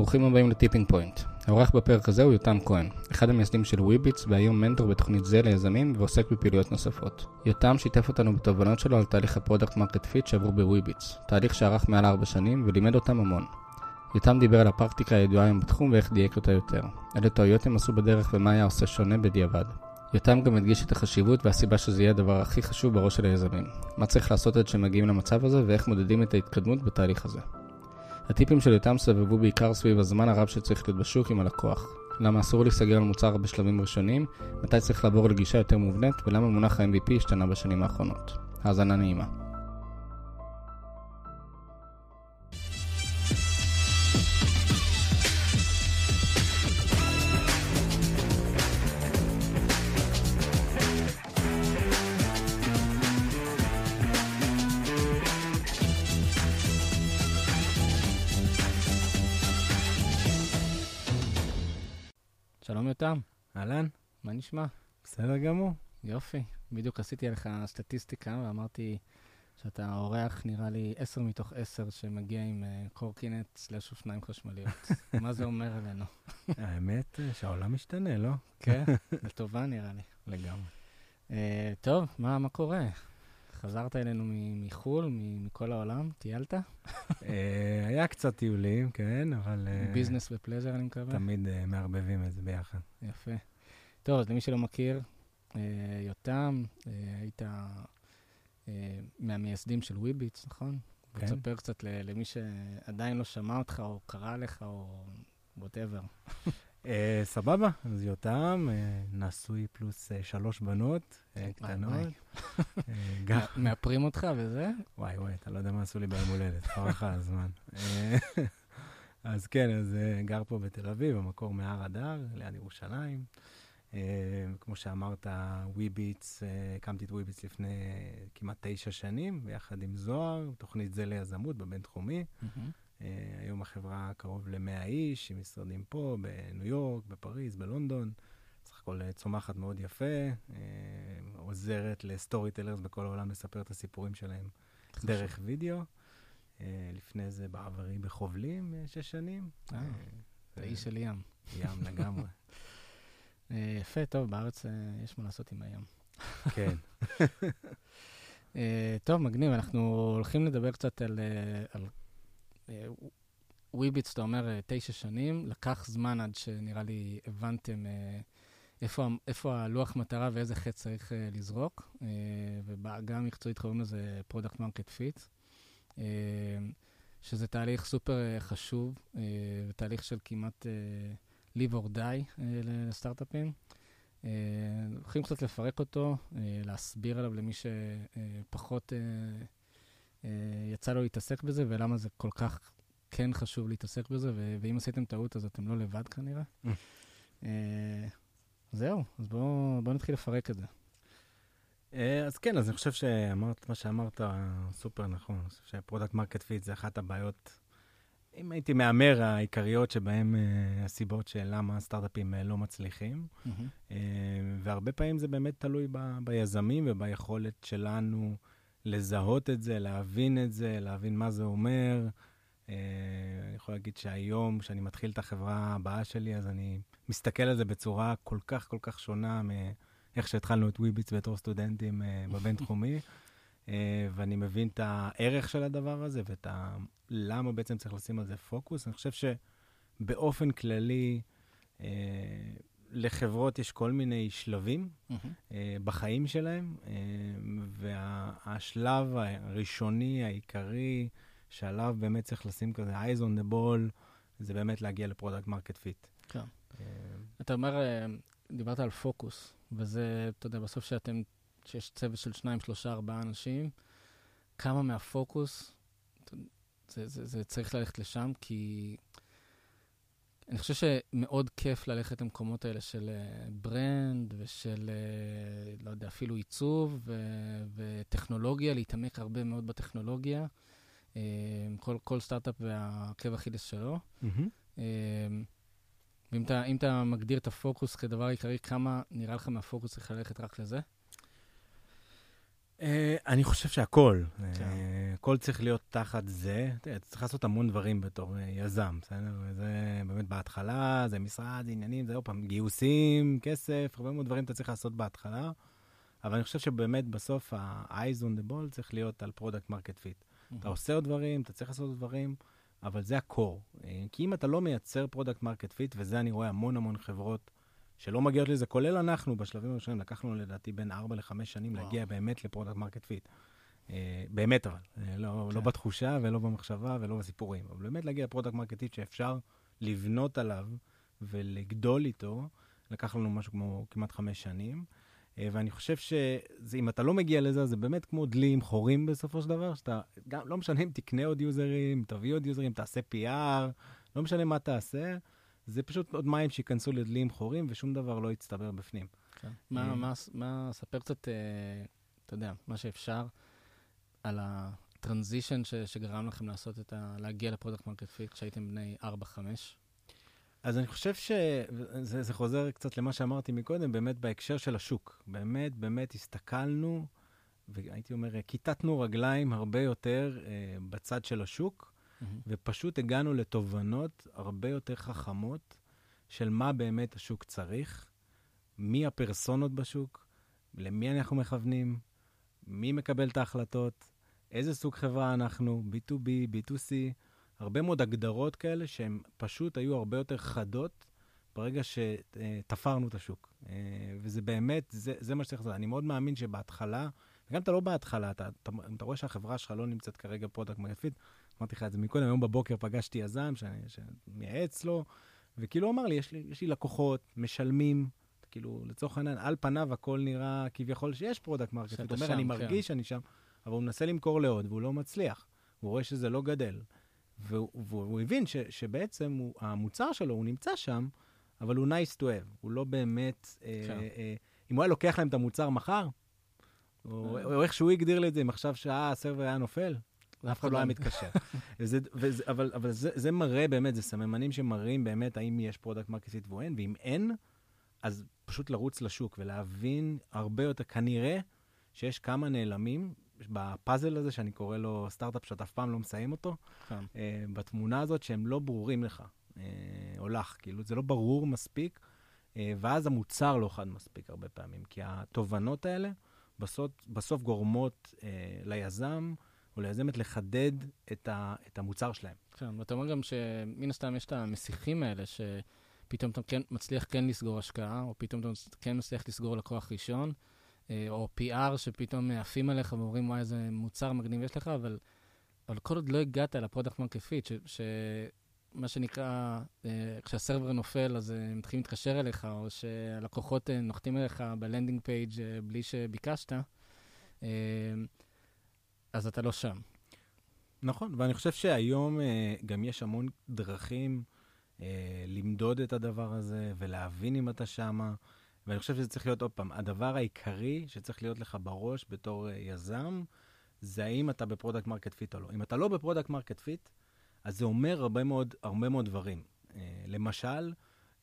ברוכים הבאים ל Tipping Point. האורח בפרק הזה הוא יותם כהן, אחד המייסדים של Wibbitz והיום מנטור בתוכנית Zell ליזמים ועוסק בפעילויות נוספות. יותם שיתף אותנו בתובנות שלו על תהליך ה product market fit שעברו ב Wibbitz, תהליך שארך מעל 4 שנים ולימד אותם המון. יותם דיבר על הפרקטיקה הידועה היום בתחום ואיך דייק אותה יותר, אילו טעויות הם עשו בדרך ומה היה עושה שונה בדיעבד. יותם גם הדגיש את החשיבות והסיבה שזה יהיה הדבר הכי חשוב בראש של היזמים. מה צריך לעשות עד שמגיעים למצב הזה ואיך מודדים את ההתקדמות בתהליך הזה. הטיפים של יותם סבבו בעיקר סביב הזמן הרב שצריך להיות בשוק עם הלקוח. למה אסור להיסגר על מוצר בשלבים ראשונים, מתי צריך לעבור לגישה יותר מובנית ולמה מונח ה-MVP השתנה בשנים האחרונות. האזנה נעימה. יותם, אהלן, מה נשמע? בסדר גמור. יופי. בדיוק עשיתי עליך סטטיסטיקה ואמרתי שאתה אורח, נראה לי, 10 מתוך 10 שמגיע עם אה, קורקינט סלאש אופניים חשמליות. מה זה אומר עלינו? האמת אה, שהעולם משתנה, לא? כן, לטובה נראה לי. לגמרי. אה, טוב, מה קורה? חזרת אלינו מחו"ל, מכל העולם? טיילת? אה, היה קצת טיולים, כן, אבל אה, ביזנס ופלז'ר, אני מקווה. תמיד אה, מערבבים את זה ביחד. יפה. טוב, אז למי שלא מכיר, אה, יותם, אה, היית אה, מהמייסדים של וויביץ, נכון? כן. תספר קצת למי שעדיין לא שמע אותך, או קרא לך, או ווטאבר. אה, סבבה, אז יותם, אה, נשוי פלוס אה, שלוש בנות וואי, קטנות. מאפרים אותך וזה? וואי וואי, אתה לא יודע מה עשו לי ביום הולדת, חבל לך על הזמן. אז כן, אז אה, גר פה בתל אביב, המקור מהר אדר, ליד ירושלים. אה, כמו שאמרת, וויביץ, הקמתי את וויביץ לפני אה, כמעט תשע שנים, ביחד עם זוהר, תוכנית זה ליזמות בבינתחומי. אה, היום החברה קרוב ל-100 איש, עם משרדים פה, בניו יורק, בפריז, בלונדון. סך הכל אה, צומחת מאוד יפה, אה, עוזרת לסטורי טלרס בכל העולם לספר את הסיפורים שלהם דרך וידאו. אה, לפני זה בעברי בחובלים, אה, שש שנים. אה, אה, אתה איש של ים. ים לגמרי. אה, יפה, טוב, בארץ אה, יש מה לעשות עם הים. כן. אה, טוב, מגניב, אנחנו הולכים לדבר קצת על... אה, על אה, Wibbitz, אתה אומר, אה, תשע שנים, לקח זמן עד שנראה לי הבנתם אה, איפה, איפה הלוח מטרה ואיזה חץ צריך אה, לזרוק, אה, ובעגה המקצועית קוראים לזה product market fit, שזה תהליך סופר אה, חשוב, אה, ותהליך של כמעט אה, live or die אה, לסטארט-אפים. אה, הולכים קצת לפרק אותו, אה, להסביר עליו למי שפחות אה, אה, יצא לו להתעסק בזה, ולמה זה כל כך כן חשוב להתעסק בזה, ו- ואם עשיתם טעות אז אתם לא לבד כנראה. Mm. אה, זהו, אז בואו בוא נתחיל לפרק את זה. אה, אז כן, אז אני חושב שאמרת, מה שאמרת סופר נכון. אני חושב ש product market fit זה אחת הבעיות, אם הייתי מהמר, העיקריות שבהן אה, הסיבות של למה סטארט-אפים אה, לא מצליחים. אה, והרבה פעמים זה באמת תלוי ב, ביזמים וביכולת שלנו לזהות את זה, להבין את זה, להבין מה זה אומר. אה, אני יכול להגיד שהיום, כשאני מתחיל את החברה הבאה שלי, אז אני מסתכל על זה בצורה כל כך כל כך שונה מאיך שהתחלנו את Wibbitz בתור סטודנטים אה, בבינתחומי. אה, ואני מבין את הערך של הדבר הזה ואת ה... למה בעצם צריך לשים על זה פוקוס. אני חושב שבאופן כללי, לחברות יש כל מיני שלבים אה, בחיים שלהם, אה, והשלב הראשוני, העיקרי, שעליו באמת צריך לשים כזה eyes on the ball, זה באמת להגיע ל product market fit. כן. אתה אומר, אה, דיברת על פוקוס, וזה, אתה יודע, בסוף שאתם, שיש צוות של שניים, שלושה, ארבעה אנשים, כמה מהפוקוס, זה, זה, זה צריך ללכת לשם, כי אני חושב שמאוד כיף ללכת למקומות האלה של אה, ברנד ושל, אה, לא יודע, אפילו עיצוב ו- וטכנולוגיה, להתעמק הרבה מאוד בטכנולוגיה. אה, כל, כל סטארט-אפ והעקב אכילס שלו. אמ, ואם אתה, אם אתה מגדיר את הפוקוס כדבר עיקרי, כמה נראה לך מהפוקוס צריך ללכת רק לזה? אה, אני חושב שהכל. כן. אה, הכל צריך להיות תחת זה. תראה, אתה צריך לעשות המון דברים בתור אה, יזם, בסדר? זה באמת בהתחלה, זה משרד, זה עניינים, זה עוד פעם גיוסים, כסף, הרבה מאוד דברים אתה צריך לעשות בהתחלה. אבל אני חושב שבאמת בסוף ה-eyes on the ball צריך להיות על product market fit. אתה עושה עוד דברים, אתה צריך לעשות עוד דברים, אבל זה ה core. כי אם אתה לא מייצר product market fit, וזה אני רואה המון המון חברות שלא מגיעות לזה, כולל אנחנו בשלבים הראשונים, לקח לנו לדעתי בין 4 ל-5 שנים וואו. להגיע באמת ל product market fit. באמת אבל, אה, לא, כן. לא בתחושה ולא במחשבה ולא בסיפורים, אבל באמת להגיע ל product market fit שאפשר לבנות עליו ולגדול איתו, לקח לנו משהו כמו כמעט חמש שנים. אה, ואני חושב שאם אתה לא מגיע לזה, זה באמת כמו דלי עם חורים בסופו של דבר, שאתה, גם לא משנה אם תקנה עוד יוזרים, תביא עוד יוזרים, תעשה PR, לא משנה מה תעשה, זה פשוט עוד מים שייכנסו לדלי עם חורים ושום דבר לא יצטבר בפנים. כן. מה, אה. מה, מה, ספר קצת, אה, אתה יודע, מה שאפשר על ה transition ש, שגרם לכם לעשות את ה... להגיע ל product market fit כשהייתם בני 4-5. אז אני חושב שזה זה חוזר קצת למה שאמרתי מקודם, באמת בהקשר של השוק. באמת, באמת הסתכלנו, והייתי אומר, כיתתנו רגליים הרבה יותר אה, בצד של השוק, ופשוט הגענו לתובנות הרבה יותר חכמות של מה באמת השוק צריך, מי הפרסונות בשוק, למי אנחנו מכוונים, מי מקבל את ההחלטות, איזה סוג חברה אנחנו, B2B, B2C, הרבה מאוד הגדרות כאלה שהן פשוט היו הרבה יותר חדות ברגע שתפרנו את השוק. אה, וזה באמת, זה, זה מה שצריך לעשות. אני מאוד מאמין שבהתחלה, וגם אתה לא בהתחלה, אתה, אתה, אתה רואה שהחברה שלך לא נמצאת כרגע product market fit, אמרתי לך את זה מקודם, היום בבוקר פגשתי יזם שאני, שמייעץ לו, וכאילו הוא אמר לי, יש לי, יש לי לקוחות, משלמים, כאילו, לצורך העניין, על פניו הכל נראה כביכול שיש product market. שאתה הוא אומר, שם, אני כן. מרגיש שאני שם, אבל הוא מנסה למכור לעוד, והוא לא מצליח. הוא רואה שזה לא גדל. והוא, והוא הבין ש, שבעצם הוא, המוצר שלו, הוא נמצא שם, אבל הוא nice to have. הוא לא באמת... אה, כן. אה, אם הוא היה לוקח להם את המוצר מחר, או, אה. או איך שהוא הגדיר לי את זה, אם עכשיו שעה ה server היה נופל, אף אחד לא היה מתקשר. וזה, וזה, אבל אבל זה, זה מראה באמת, זה סממנים שמראים באמת האם יש product market fit והוא אין, ואם אין, אז פשוט לרוץ לשוק ולהבין הרבה יותר, כנראה שיש כמה נעלמים בפאזל הזה, שאני קורא לו סטארט-אפ שאתה אף פעם לא מסיים אותו, כן. אה, בתמונה הזאת שהם לא ברורים לך, אה, או לך, כאילו זה לא ברור מספיק, אה, ואז המוצר לא חד מספיק הרבה פעמים, כי התובנות האלה בסוף, בסוף גורמות אה, ליזם או ליזמת לחדד את, ה, את המוצר שלהם. כן, ואתה אומר גם שמן הסתם יש את המסיחים האלה, שפתאום אתה כן מצליח כן לסגור השקעה, או פתאום אתה כן מצליח לסגור לקוח ראשון, או PR שפתאום עפים עליך ואומרים, וואי, איזה מוצר מגניב יש לך, אבל, אבל כל עוד לא הגעת ל product market fit, שמה שנקרא, אה, כשה server נופל, אז אה, הם מתחילים להתקשר אליך, או שהלקוחות אה, נוחתים אליך ב landing page אה, בלי שביקשת, אה, אז אתה לא שם. נכון, ואני חושב שהיום אה, גם יש המון דרכים אה, למדוד את הדבר הזה ולהבין אם אתה שמה, ואני חושב שזה צריך להיות, עוד פעם, הדבר העיקרי שצריך להיות לך בראש בתור אה, יזם, זה האם אתה ב product market fit או לא. אם אתה לא ב product market fit, אז זה אומר הרבה מאוד, הרבה מאוד דברים. אה, למשל,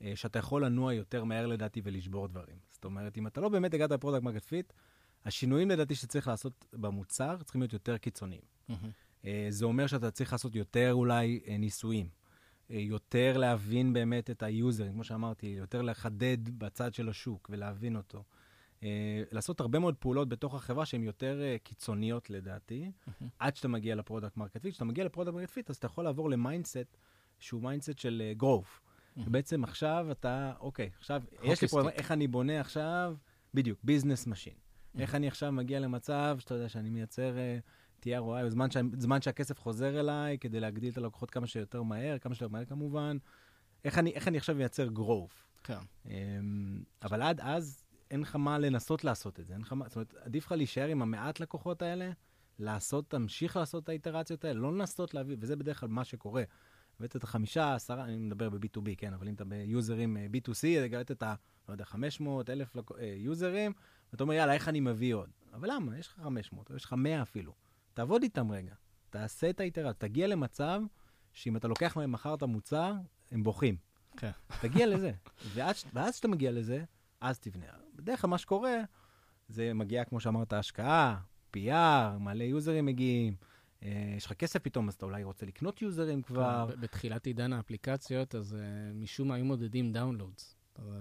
אה, שאתה יכול לנוע יותר מהר לדעתי ולשבור דברים. זאת אומרת, אם אתה לא באמת הגעת ל product market fit, השינויים לדעתי שצריך לעשות במוצר צריכים להיות יותר קיצוניים. אה, זה אומר שאתה צריך לעשות יותר אולי ניסויים, יותר להבין באמת את היוזרים, כמו שאמרתי, יותר לחדד בצד של השוק ולהבין אותו. אה, לעשות הרבה מאוד פעולות בתוך החברה שהן יותר אה, קיצוניות לדעתי, עד שאתה מגיע ל product market fit. כשאתה מגיע ל product market fit, אז אתה יכול לעבור ל mindset שהוא mindset של growth. ובעצם עכשיו אתה, אוקיי, עכשיו, יש לי פה, stick. איך אני בונה עכשיו, בדיוק, business machine. איך אני עכשיו מגיע למצב שאתה יודע שאני מייצר אה, TROI, בזמן, שה, זמן שהכסף חוזר אליי, כדי להגדיל את הלקוחות כמה שיותר מהר, כמה שיותר מהר כמובן. איך אני, איך אני עכשיו מייצר growth. כן. אמ, אבל עד אז אין לך מה לנסות לעשות את זה. אין לך מה, זאת אומרת, עדיף לך להישאר עם המעט לקוחות האלה, לעשות, תמשיך לעשות את האיטרציות האלה, לא לנסות להביא, וזה בדרך כלל מה שקורה. הבאת את החמישה, עשרה, אני מדבר ב-B2B, כן, אבל אם אתה ביוזרים אה, B2C, הגעת את ה, לא יודע, 500, 1,000 לק- אה, יוזרים, ואתה אומר, יאללה, איך אני מביא עוד? אבל למה? יש לך 500, או יש לך 100 אפילו. תעבוד איתם רגע, תעשה את האיטרציה, תגיע למצב שאם אתה לוקח להם מחר את המוצר, הם בוכים. כן. תגיע לזה. ואז, ואז כשאתה מגיע לזה, אז תבנה. בדרך כלל מה שקורה, זה מגיע, כמו שאמרת, השקעה, PR, מלא יוזרים מגיעים, אה, יש לך כסף פתאום, אז אתה אולי רוצה לקנות יוזרים כבר. כן, בתחילת עידן האפליקציות, אז uh, משום מה היו מודדים downloads.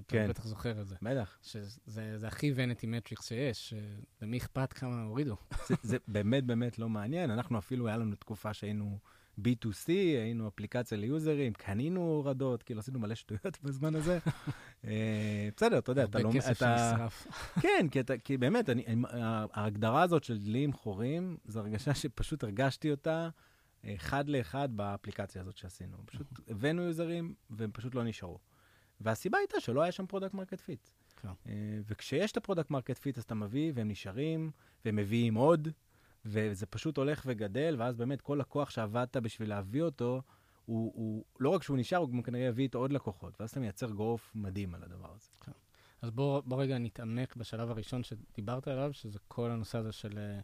כן. אתה בטח זוכר את זה. בטח. שזה זה הכי vanity metrics שיש, למי אכפת כמה הורידו. זה, זה באמת באמת לא מעניין. אנחנו אפילו, היה לנו תקופה שהיינו B2C, היינו אפליקציה ליוזרים, קנינו הורדות, כאילו עשינו מלא שטויות בזמן הזה. אה, בסדר, אתה יודע, אתה לא... הרבה כסף שנשרף. כן, כי, אתה, כי באמת, אני, ההגדרה הזאת של דלי עם חורים, זו הרגשה שפשוט הרגשתי אותה אחד לאחד באפליקציה הזאת שעשינו. פשוט הבאנו יוזרים, והם פשוט לא נשארו. והסיבה הייתה שלא היה שם product market fit. וכשיש את ה product market fit, אז אתה מביא, והם נשארים, והם מביאים עוד, וזה פשוט הולך וגדל, ואז באמת כל לקוח שעבדת בשביל להביא אותו, הוא, הוא לא רק שהוא נשאר, הוא גם כנראה יביא איתו עוד לקוחות, ואז אתה מייצר growth מדהים על הדבר הזה. כן. אז בוא, בוא רגע נתעמק בשלב הראשון שדיברת עליו, שזה כל הנושא הזה של, אה,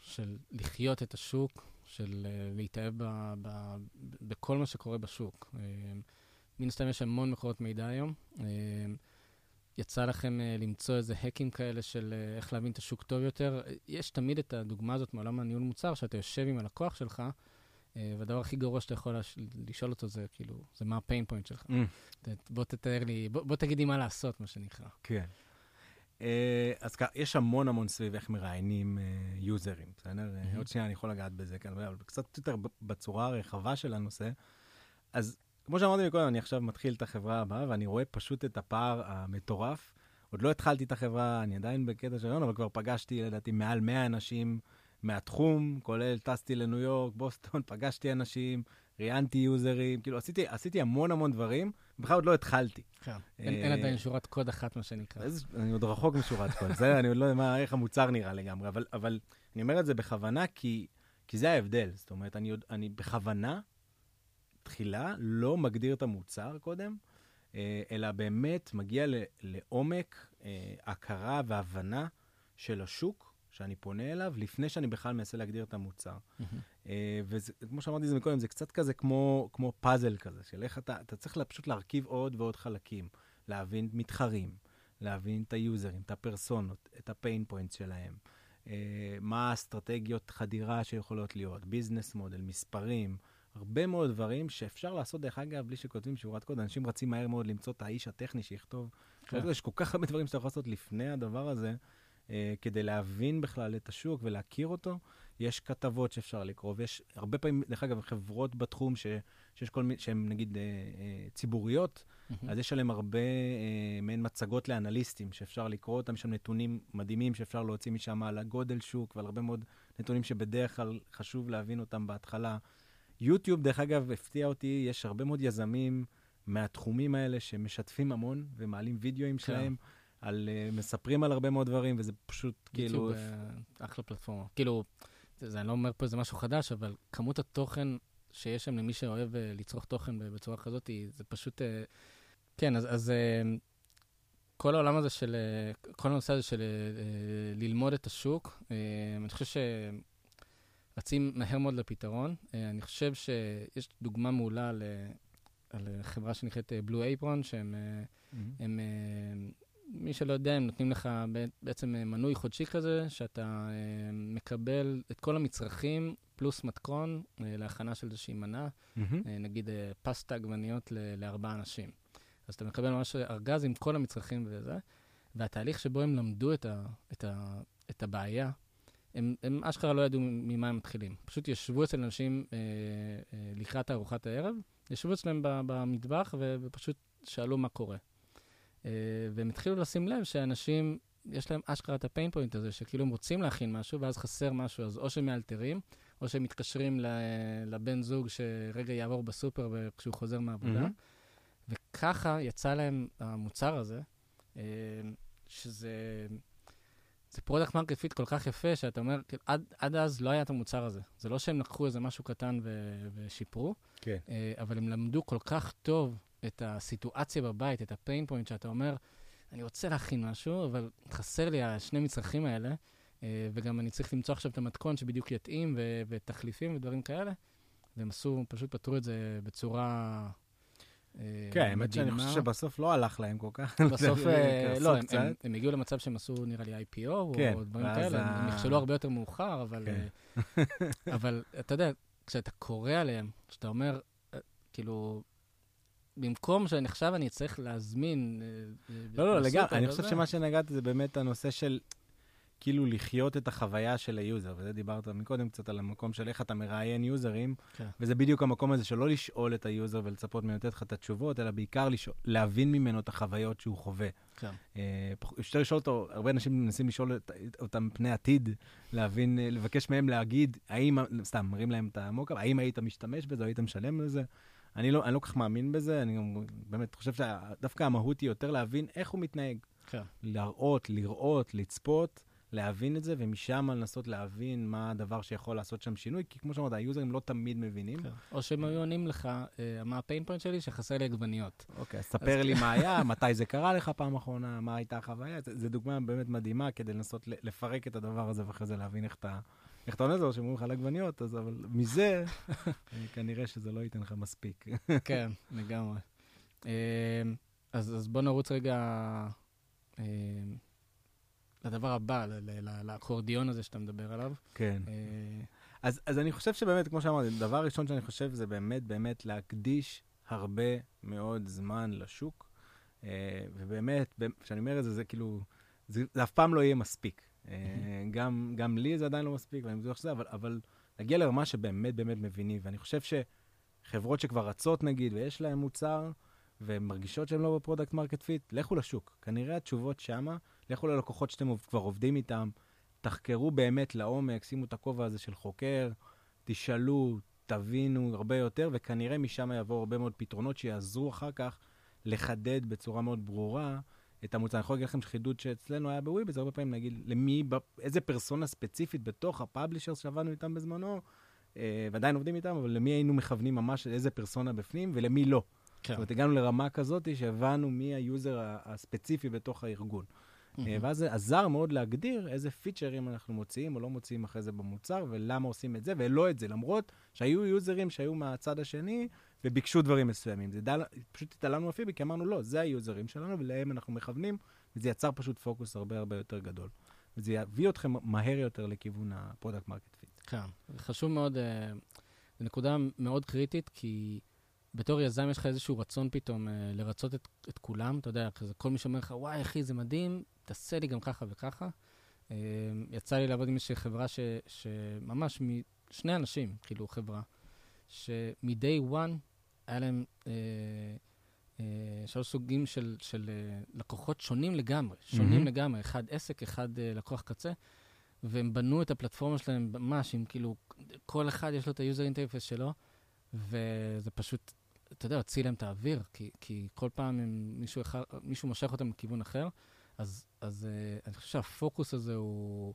של לחיות את השוק, של אה, להתאהב ב, ב, בכל מה שקורה בשוק. אה, מן הסתם יש המון מקורות מידע היום. יצא לכם uh, למצוא איזה האקים כאלה של uh, איך להבין את השוק טוב יותר. יש תמיד את הדוגמה הזאת מעולם הניהול מוצר, שאתה יושב עם הלקוח שלך, והדבר הכי גרוע שאתה יכול לש... לשאול אותו זה כאילו, זה מה הפיין פוינט שלך. Mm. בוא תתאר לי, בוא, בוא תגיד לי מה לעשות, מה שנקרא. כן. Uh, אז ככה, יש המון המון סביב איך מראיינים uh, יוזרים, בסדר? Mm-hmm. עוד שנייה אני יכול לגעת בזה, כן, אבל קצת יותר בצורה הרחבה של הנושא. אז כמו שאמרתי מקודם, אני עכשיו מתחיל את החברה הבאה, ואני רואה פשוט את הפער המטורף. עוד לא התחלתי את החברה, אני עדיין בקטע של היום, אבל כבר פגשתי, לדעתי, מעל 100 אנשים מהתחום, כולל טסתי לניו יורק, בוסטון, פגשתי אנשים, ראיינתי יוזרים, כאילו עשיתי, עשיתי המון המון דברים, בכלל עוד לא התחלתי. כן, אין, אה, עדיין שורת קוד אחת, מה שנקרא. אני עוד רחוק משורת קוד, זה, אני עוד לא יודע איך המוצר נראה לגמרי, אבל, אבל אני אומר את זה בכוונה, כי, כי זה ההבדל. זאת אומרת, אני, אני בכוונה תחילה לא מגדיר את המוצר קודם, אה, אלא באמת מגיע לעומק אה, הכרה והבנה של השוק שאני פונה אליו, לפני שאני בכלל מנסה להגדיר את המוצר. Mm-hmm. וכמו שאמרתי זה מקודם, זה קצת כזה כמו, כמו פאזל כזה, של איך אתה, אתה צריך פשוט להרכיב עוד ועוד חלקים, להבין מתחרים, להבין את היוזרים, את הפרסונות, את ה pain point שלהם, מה האסטרטגיות חדירה שיכולות להיות, business model, מספרים. הרבה מאוד דברים שאפשר לעשות, דרך אגב, בלי שכותבים שורת קוד. אנשים רצים מהר מאוד למצוא את האיש הטכני שיכתוב. כן. יש כל כך הרבה דברים שאתה יכול לעשות לפני הדבר הזה, אה, כדי להבין בכלל את השוק ולהכיר אותו. יש כתבות שאפשר לקרוא, ויש הרבה פעמים, דרך אגב, חברות בתחום ש, שיש כל מיני, שהן נגיד אה, אה, ציבוריות, mm-hmm. אז יש עליהן הרבה אה, מעין מצגות לאנליסטים שאפשר לקרוא אותם, יש שם נתונים מדהימים שאפשר להוציא משם על הגודל שוק ועל הרבה מאוד נתונים שבדרך כלל חשוב להבין אותם בהתחלה. יוטיוב, דרך אגב, הפתיע אותי, יש הרבה מאוד יזמים מהתחומים האלה שמשתפים המון ומעלים וידאוים כן. שלהם, על, uh, מספרים על הרבה מאוד דברים, וזה פשוט כאילו... יוטיוב, uh, אחלה פלטפורמה. כאילו, זה, אני לא אומר פה איזה משהו חדש, אבל כמות התוכן שיש שם למי שאוהב uh, לצרוך תוכן בצורה כזאת, זה פשוט... Uh, כן, אז... אז uh, כל העולם הזה של, כל הנושא הזה של ללמוד את השוק, אני חושב ש... רצים מהר מאוד לפתרון. אה, אני חושב שיש דוגמה מעולה על, על חברה שנקראת בלו אה, אייפרון, שהם, mm-hmm. הם, מי שלא יודע, הם נותנים לך בעצם מנוי חודשי כזה, שאתה מקבל את כל המצרכים פלוס מתכון להכנה של איזושהי מנה, mm-hmm. נגיד פסטה עגבניות לארבעה אנשים. אז אתה מקבל ממש ארגז עם כל המצרכים וזה, והתהליך שבו הם למדו את, ה, את, ה, את הבעיה, הם, הם אשכרה לא ידעו ממה הם מתחילים. פשוט ישבו אצל אנשים אה, אה, לקראת ארוחת הערב, ישבו אצלם במטבח ו, ופשוט שאלו מה קורה. אה, והם התחילו לשים לב שאנשים, יש להם אשכרה את הפיין פוינט הזה, שכאילו הם רוצים להכין משהו, ואז חסר משהו, אז או שהם מאלתרים, או שהם מתקשרים לבן זוג שרגע יעבור בסופר כשהוא חוזר מהעבודה. Mm-hmm. וככה יצא להם המוצר הזה, אה, שזה... זה product market fit כל כך יפה, שאתה אומר, כאילו, עד, עד אז לא היה את המוצר הזה. זה לא שהם לקחו איזה משהו קטן ו- ושיפרו, כן. אה, אבל הם למדו כל כך טוב את הסיטואציה בבית, את ה pain point, שאתה אומר, אני רוצה להכין משהו, אבל חסר לי השני מצרכים האלה, אה, וגם אני צריך למצוא עכשיו את המתכון שבדיוק יתאים, ו- ותחליפים ודברים כאלה, והם עשו, פשוט פתרו את זה בצורה כן, האמת שאני חושב שבסוף לא הלך להם כל כך. בסוף, לא, הם הגיעו למצב שהם עשו, נראה לי, IPO, או כן, דברים כאלה, הם נכשלו הרבה יותר מאוחר, אבל כן. אתה יודע, כשאתה קורא עליהם, כשאתה אומר, כאילו, במקום עכשיו אני צריך להזמין... לא, לא, לגמרי, אני חושב שמה שנגעתי זה באמת הנושא של כאילו לחיות את החוויה של היוזר, וזה דיברת מקודם קצת על המקום של איך אתה מראיין יוזרים, כן. וזה בדיוק המקום הזה של לא לשאול את היוזר ולצפות ממנו לתת לך את התשובות, אלא בעיקר לשאול, להבין ממנו את החוויות שהוא חווה. כן. אה, אפשר לשאול אותו, הרבה אנשים מנסים לשאול אותם פני עתיד, להבין, לבקש מהם להגיד, האם, סתם, מראים להם את ה mockup, האם היית משתמש בזה, או היית משלם לזה? אני לא, אני לא כל כך מאמין בזה, אני גם באמת חושב שדווקא המהות היא יותר להבין איך הוא מתנהג. כן. להראות, לראות, לצפות. להבין את זה, ומשם לנסות להבין מה הדבר שיכול לעשות שם שינוי, כי כמו שאמרת, היוזרים לא תמיד מבינים. כן. או שהם היו עונים לך, אה, מה הפיין פוינט שלי? שחסר לי עגבניות. אוקיי, אז ספר לי מה היה, מתי זה קרה לך פעם אחרונה, מה הייתה החוויה. זו דוגמה באמת מדהימה כדי לנסות לפרק את הדבר הזה, ואחרי זה להבין איך אתה... איך אתה עונה לזה, או שאומרים לך על עגבניות, אז אבל מזה, כנראה שזה לא ייתן לך מספיק. כן, לגמרי. אה, אז בוא נרוץ רגע אה, לדבר הבא, לאקורדיון הזה שאתה מדבר עליו. כן. אה, אז, אז אני חושב שבאמת, כמו שאמרתי, דבר ראשון שאני חושב זה באמת באמת להקדיש הרבה מאוד זמן לשוק. אה, ובאמת, כשאני אומר את זה, זה כאילו, זה, זה אף פעם לא יהיה מספיק. אה, גם, גם לי זה עדיין לא מספיק, ואני בטוח שזה, אבל, אבל להגיע לרמה שבאמת באמת מבינים. ואני חושב שחברות שכבר רצות, נגיד, ויש להן מוצר, והן מרגישות שהן לא ב product market fit, לכו לשוק. כנראה התשובות שמה, לכו ללקוחות שאתם כבר עובדים איתם, תחקרו באמת לעומק, שימו את הכובע הזה של חוקר, תשאלו, תבינו הרבה יותר, וכנראה משם יבואו הרבה מאוד פתרונות שיעזרו אחר כך לחדד בצורה מאוד ברורה את המוצר. אני יכול להגיד לכם חידוד שאצלנו היה בוויבס, הרבה פעמים להגיד למי, איזה פרסונה ספציפית בתוך ה publishers שעבדנו איתם בזמנו, אה, ועדיין עובדים איתם, אבל למי היינו מכוונים ממש איזה פרסונה בפנים ולמי לא. כן. זאת אומרת, הגענו לרמה כזאת שהבנו מי היוזר הספציפי בתוך הארגון. Mm-hmm. ואז זה עזר מאוד להגדיר איזה פיצ'רים אנחנו מוציאים או לא מוציאים אחרי זה במוצר, ולמה עושים את זה ולא את זה, למרות שהיו יוזרים שהיו מהצד השני וביקשו דברים מסוימים. זה דל, פשוט התעלמנו מהפיבי, כי אמרנו, לא, זה היוזרים שלנו ולהם אנחנו מכוונים, וזה יצר פשוט פוקוס הרבה הרבה יותר גדול. וזה יביא אתכם מהר יותר לכיוון ה product market fit. כן, חשוב מאוד, אה, זו נקודה מאוד קריטית, כי... בתור יזם יש לך איזשהו רצון פתאום אה, לרצות את, את כולם, אתה יודע, כזה כל מי שאומר לך, וואי, אחי, זה מדהים, תעשה לי גם ככה וככה. אה, יצא לי לעבוד עם איזושהי חברה ש, שממש, שני אנשים, כאילו, חברה, שמ day one היה להם אה, אה, שלוש סוגים של, של אה, לקוחות שונים לגמרי, שונים mm-hmm. לגמרי, אחד עסק, אחד אה, לקוח קצה. והם בנו את הפלטפורמה שלהם ממש עם כאילו, כל אחד יש לו את ה user interface שלו, וזה פשוט אתה יודע, הוציא להם את האוויר, כי, כי כל פעם אם מישהו, אחד, מישהו מושך אותם לכיוון אחר, אז, אז uh, אני חושב שהפוקוס הזה הוא...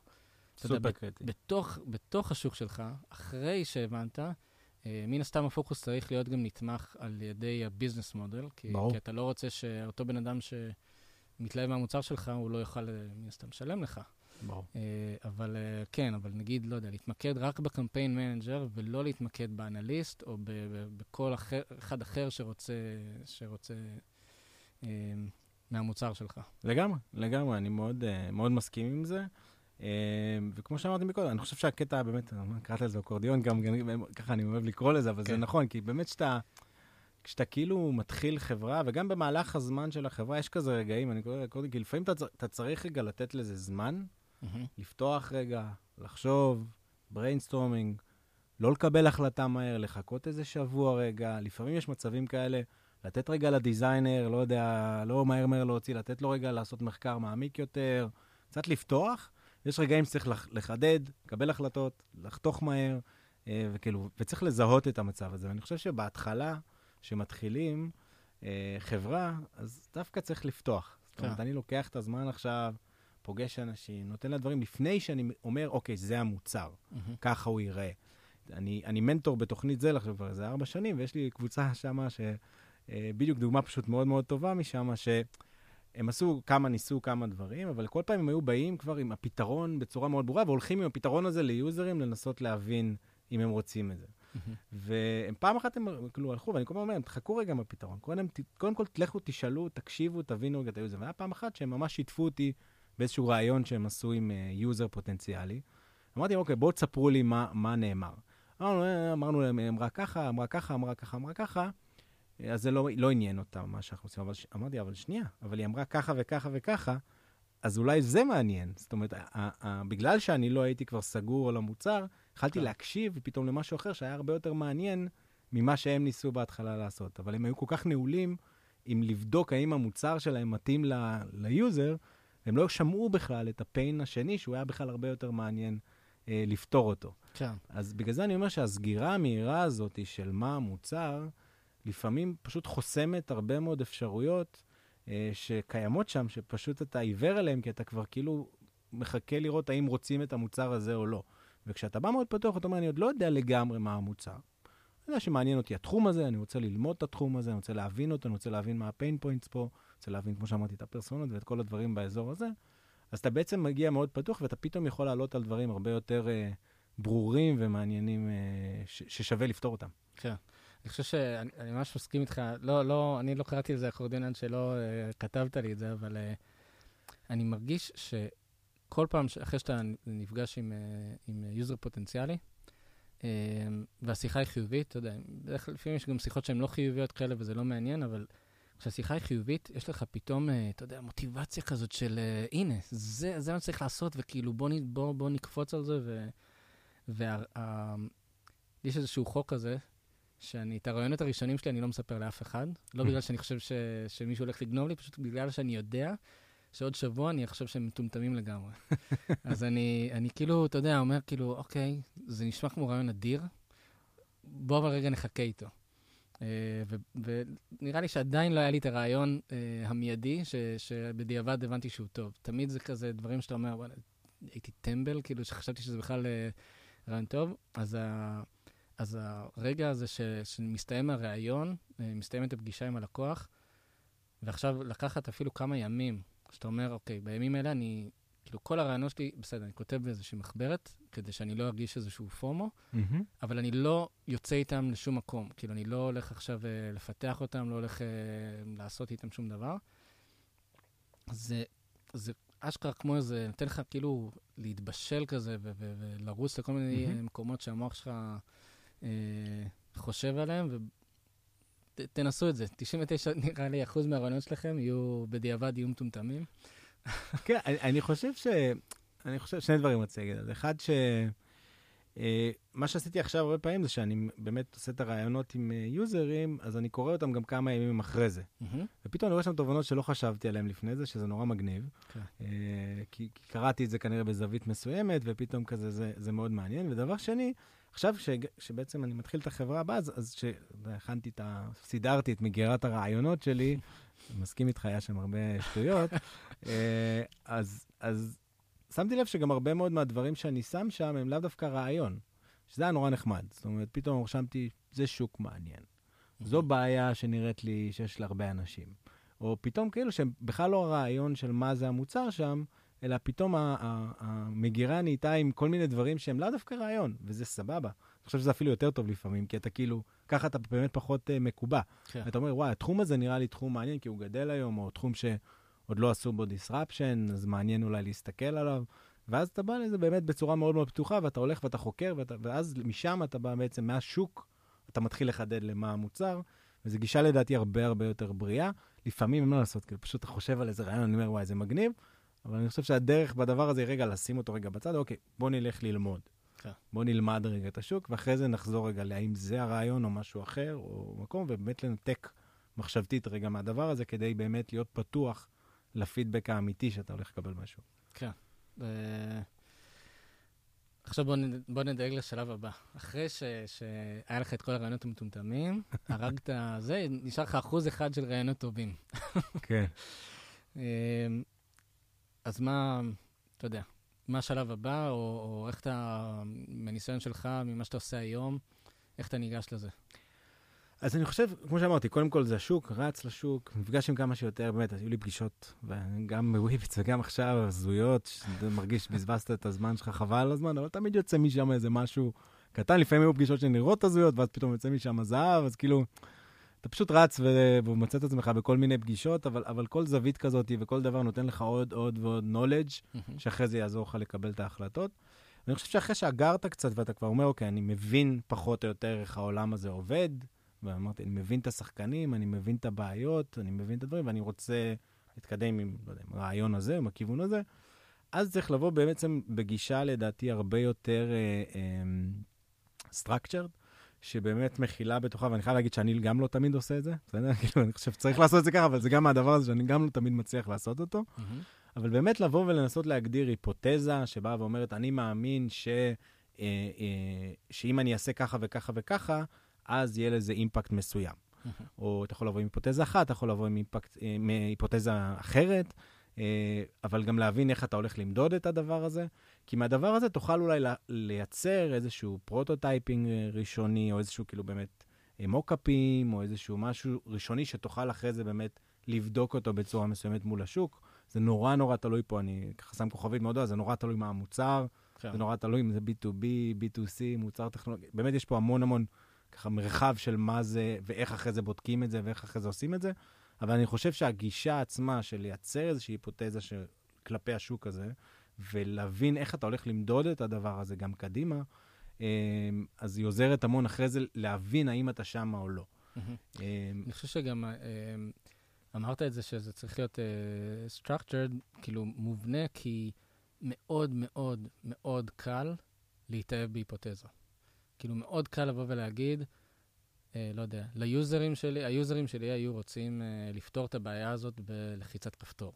סופר קריטי. בתוך, בתוך השוק שלך, אחרי שהבנת, uh, מן הסתם הפוקוס צריך להיות גם נתמך על ידי ה business model, כי, כי אתה לא רוצה שאותו בן אדם שמתלהב מהמוצר שלך, הוא לא יוכל אה, מן הסתם לשלם לך. ברור. Uh, אבל uh, כן, אבל נגיד, לא יודע, להתמקד רק ב campaign manager, ולא להתמקד באנליסט, או בכל אחר, אחד אחר שרוצה, שרוצה uh, מהמוצר שלך. לגמרי, לגמרי, אני מאוד, uh, מאוד מסכים עם זה. Uh, וכמו שאמרתי מקודם, אני חושב שהקטע באמת, קראת לזה אקורדיון, גם, ככה אני אוהב לקרוא לזה, אבל כן. זה נכון, כי באמת שאתה... כשאתה כאילו מתחיל חברה, וגם במהלך הזמן של החברה, יש כזה רגעים, אני קורא, קורא כי לפעמים אתה, אתה צריך רגע לתת לזה זמן, mm-hmm. לפתוח רגע, לחשוב, brainstorming, לא לקבל החלטה מהר, לחכות איזה שבוע רגע, לפעמים יש מצבים כאלה, לתת רגע לדיזיינר, לא יודע, לא מהר מהר להוציא, לתת לו רגע לעשות מחקר מעמיק יותר, קצת לפתוח. יש רגעים שצריך לחדד, לקבל החלטות, לחתוך מהר, אה, וכאילו, וצריך לזהות את המצב הזה. ואני חושב שבהתחלה, כשמתחילים אה, חברה, אז דווקא צריך לפתוח. זאת אומרת, כן. אני לוקח את הזמן עכשיו, פוגש אנשים, נותן לה דברים לפני שאני אומר, אוקיי, זה המוצר. ככה הוא ייראה. אני, אני מנטור בתוכנית זה עכשיו כבר איזה ארבע שנים, ויש לי קבוצה שמה, אה, דוגמה פשוט מאוד מאוד טובה משם, שהם עשו כמה, ניסו כמה דברים, אבל כל פעם הם היו באים כבר עם הפתרון בצורה מאוד ברורה, והולכים עם הפתרון הזה ליוזרים לנסות להבין אם הם רוצים את זה. ופעם אחת הם כאילו הלכו, ואני כל הזמן אומר להם, תחכו רגע עם הפתרון. קודם, קודם כל, תלכו, תשאלו, תקשיבו, תבינו רגע את ה user. והיה פעם אחת שהם ממש שיתפו אותי באיזשהו ריאיון שהם עשו עם user פוטנציאלי. אמרתי, אוקיי, בואו תספרו לי מה, מה נאמר. אמרנו, אמרנו להם, אמרה ככה, אמרה ככה, אמרה ככה, אמרה ככה. אז זה לא, לא עניין אותם, מה שאנחנו עושים. אבל אמרתי, אבל שנייה, אבל היא אמרה ככה וככה וככה, אז אולי זה מעניין. זאת אומרת, בגלל שאני לא הייתי כבר סגור על המוצר, התחלתי כן. להקשיב פתאום למשהו אחר שהיה הרבה יותר מעניין ממה שהם ניסו בהתחלה לעשות. אבל הם היו כל כך נעולים עם לבדוק האם המוצר שלהם מתאים ל user, הם לא שמעו בכלל את ה pain השני, שהוא היה בכלל הרבה יותר מעניין אה, לפתור אותו. כן. אז בגלל זה אני אומר שהסגירה המהירה הזאת של מה המוצר, לפעמים פשוט חוסמת הרבה מאוד אפשרויות אה, שקיימות שם, שפשוט אתה עיוור אליהן, כי אתה כבר כאילו מחכה לראות האם רוצים את המוצר הזה או לא. וכשאתה בא מאוד פתוח, אתה אומר, אני עוד לא יודע לגמרי מה המוצר. אני יודע שמעניין אותי התחום הזה, אני רוצה ללמוד את התחום הזה, אני רוצה להבין אותו, אני רוצה להבין מה ה pain points פה, אני רוצה להבין, כמו שאמרתי, את הפרסונות ואת כל הדברים באזור הזה. אז אתה בעצם מגיע מאוד פתוח, ואתה פתאום יכול לעלות על דברים הרבה יותר אה, ברורים ומעניינים אה, ש- ששווה לפתור אותם. כן. אני חושב שאני ממש מסכים איתך, לא, לא, אני לא קראתי על זה אקורדיונן שלא אה, כתבת לי את זה, אבל אה, אני מרגיש שכל פעם, אחרי שאתה נפגש עם, אה, עם user פוטנציאלי, uh, והשיחה היא חיובית, אתה יודע, בדרך כלל לפעמים יש גם שיחות שהן לא חיוביות כאלה וזה לא מעניין, אבל כשהשיחה היא חיובית, יש לך פתאום, uh, אתה יודע, מוטיבציה כזאת של, uh, הנה, זה, זה מה שצריך לעשות, וכאילו בוא, בוא, בוא נקפוץ על זה, ו... וה, uh, יש איזשהו חוק כזה, שאני, את הרעיונות הראשונים שלי אני לא מספר לאף אחד. לא בגלל שאני חושב ש, שמישהו הולך לגנוב לי, פשוט בגלל שאני יודע שעוד שבוע אני אחשוב שהם מטומטמים לגמרי. אז אני, אני כאילו, אתה יודע, אומר כאילו, אוקיי, זה נשמע כמו רעיון אדיר, בוא אבל רגע נחכה איתו. Uh, ונראה לי שעדיין לא היה לי את הרעיון uh, המיידי, ש, שבדיעבד הבנתי שהוא טוב. תמיד זה כזה דברים שאתה אומר, וואלה, הייתי טמבל, כאילו שחשבתי שזה בכלל uh, רעיון טוב. אז ה... אז הרגע הזה ש, שמסתיים הראיון, אה, מסתיימת הפגישה עם הלקוח, ועכשיו לקחת אפילו כמה ימים, שאתה אומר, אוקיי, בימים האלה אני, כאילו כל הרעיונות שלי, בסדר, אני כותב באיזושהי מחברת, כדי שאני לא ארגיש איזשהו פומו, mm-hmm. אבל אני לא יוצא איתם לשום מקום. כאילו, אני לא הולך עכשיו uh, לפתח אותם, לא הולך uh, לעשות איתם שום דבר. זה, זה אשכרה כמו איזה, נותן לך כאילו להתבשל כזה ולרוץ לכל מיני mm-hmm. מקומות שהמוח שלך... אה, חושב עליהם, ותנסו את זה. 99, נראה לי, אחוז מהרעיונות שלכם יהיו בדיעבד, יהיו מטומטמים. כן, אני, אני חושב ש... אני חושב שני דברים רציתי להגיד. אחד, ש... אה, מה שעשיתי עכשיו הרבה פעמים זה שאני באמת עושה את הרעיונות עם אה, יוזרים, אז אני קורא אותם גם כמה ימים אחרי זה. Mm-hmm. ופתאום אני רואה שם תובנות שלא חשבתי עליהן לפני זה, שזה נורא מגניב. Okay. כן. כי, כי קראתי את זה כנראה בזווית מסוימת, ופתאום כזה זה, זה מאוד מעניין. ודבר שני, עכשיו ש, שבעצם אני מתחיל את החברה הבאה, אז, אז שהכנתי את ה... סידרתי את מגירת הרעיונות שלי, מסכים איתך, היה שם הרבה שטויות, אה, אז, אז שמתי לב שגם הרבה מאוד מהדברים שאני שם שם הם לאו דווקא רעיון, שזה היה נורא נחמד. זאת אומרת, פתאום רשמתי, זה שוק מעניין. זו בעיה שנראית לי שיש להרבה אנשים. או פתאום כאילו שהם בכלל לא הרעיון של מה זה המוצר שם, אלא פתאום המגירה נהייתה עם כל מיני דברים שהם לאו דווקא רעיון, וזה סבבה. אני חושב שזה אפילו יותר טוב לפעמים, כי אתה כאילו, ככה אתה באמת פחות uh, מקובע. כן. אתה אומר, וואי, התחום הזה נראה לי תחום מעניין, כי הוא גדל היום, או תחום שעוד לא עשו בו disruption, אז מעניין אולי להסתכל עליו. ואז אתה בא לזה באמת בצורה מאוד מאוד פתוחה, ואתה הולך ואתה חוקר, ואתה, ואז משם אתה בא בעצם, מהשוק, אתה מתחיל לחדד למה המוצר, וזו גישה לדעתי הרבה הרבה יותר בריאה. לפעמים אין מה לעשות, כאילו פשוט אתה חושב על איזה רעיון, אני אומר, וואי, זה מגניב, אבל אני חושב שהדרך בדבר הזה היא רגע לשים אותו רגע בצד, אוקיי, בוא נלך ללמוד. כן. בוא נלמד רגע את השוק, ואחרי זה נחזור רגע להאם זה הרעיון או משהו אחר, או מקום, ובאמת לנתק מחשבתית רגע מהדבר הזה, כדי באמת להיות פתוח לפידבק האמיתי שאתה הולך לקבל משהו. כן. ו... עכשיו בוא, נד... בוא נדאג לשלב הבא. אחרי ש... שהיה לך את כל הרעיונות המטומטמים, הרגת זה, נשאר לך אחוז אחד של רעיונות טובים. כן. אז מה, אתה יודע, מה השלב הבא, או, או איך אתה, מניסיון שלך, ממה שאתה עושה היום, איך אתה ניגש לזה? אז אני חושב, כמו שאמרתי, קודם כל זה השוק, רץ לשוק, נפגש עם כמה שיותר, באמת, היו לי פגישות, גם בוויביץ וגם עכשיו, הזויות, מרגיש שבזבזת את הזמן שלך, חבל על הזמן, אבל תמיד יוצא משם איזה משהו קטן, לפעמים היו פגישות שנראות הזויות, ואז פתאום יוצא משם זהב, אז כאילו, אתה פשוט רץ ומוצא את עצמך בכל מיני פגישות, אבל, אבל כל זווית כזאת וכל דבר נותן לך עוד, עוד ועוד knowledge, שאחרי זה יעזור לך לקבל את ההחלטות. אני חושב שאחרי שאגרת קצת ואתה כבר אומר, אוקיי, אני מבין פחות או יותר איך העולם הזה עובד, ואמרתי, אני מבין את השחקנים, אני מבין את הבעיות, אני מבין את הדברים, ואני רוצה להתקדם עם, לא יודע, עם הרעיון הזה, עם הכיוון הזה, אז צריך לבוא בעצם בגישה, לדעתי, הרבה יותר uh, um, structured, שבאמת מכילה בתוכה, ואני חייב להגיד שאני גם לא תמיד עושה את זה, בסדר? כאילו, אני חושב שצריך לעשות את זה ככה, אבל זה גם הדבר הזה שאני גם לא תמיד מצליח לעשות אותו. Mm-hmm. אבל באמת לבוא ולנסות להגדיר היפותזה שבאה ואומרת, אני מאמין ש, אה, אה, שאם אני אעשה ככה וככה וככה, אז יהיה לזה אימפקט מסוים. או אתה יכול לבוא עם היפותזה אחת, אתה יכול לבוא עם, אימפקט, אה, היפותזה אחרת, אה, אבל גם להבין איך אתה הולך למדוד את הדבר הזה. כי מהדבר הזה תוכל אולי לייצר איזשהו prototyping אה, ראשוני, או איזשהו כאילו באמת מוקאפים, או איזשהו משהו ראשוני שתוכל אחרי זה באמת לבדוק אותו בצורה מסוימת מול השוק. זה נורא נורא תלוי פה, אני ככה שם כוכבית מאוד, זה נורא תלוי מה המוצר, כן. זה נורא תלוי אם זה B2B, B2C, מוצר טכנולוגי, באמת יש פה המון המון ככה מרחב של מה זה, ואיך אחרי זה בודקים את זה, ואיך אחרי זה עושים את זה, אבל אני חושב שהגישה עצמה של לייצר איזושהי היפותזה של, כלפי השוק הזה, ולהבין איך אתה הולך למדוד את הדבר הזה גם קדימה, אמ, אז היא עוזרת המון אחרי זה להבין האם אתה שמה או לא. אמ, אני חושב שגם אמ, אמרת את זה שזה צריך להיות uh, structured, כאילו מובנה, כי מאוד מאוד מאוד קל להתאהב בהיפותזה. כאילו מאוד קל לבוא ולהגיד, uh, לא יודע, ליוזרים שלי, היוזרים שלי היו רוצים uh, לפתור את הבעיה הזאת בלחיצת כפתור.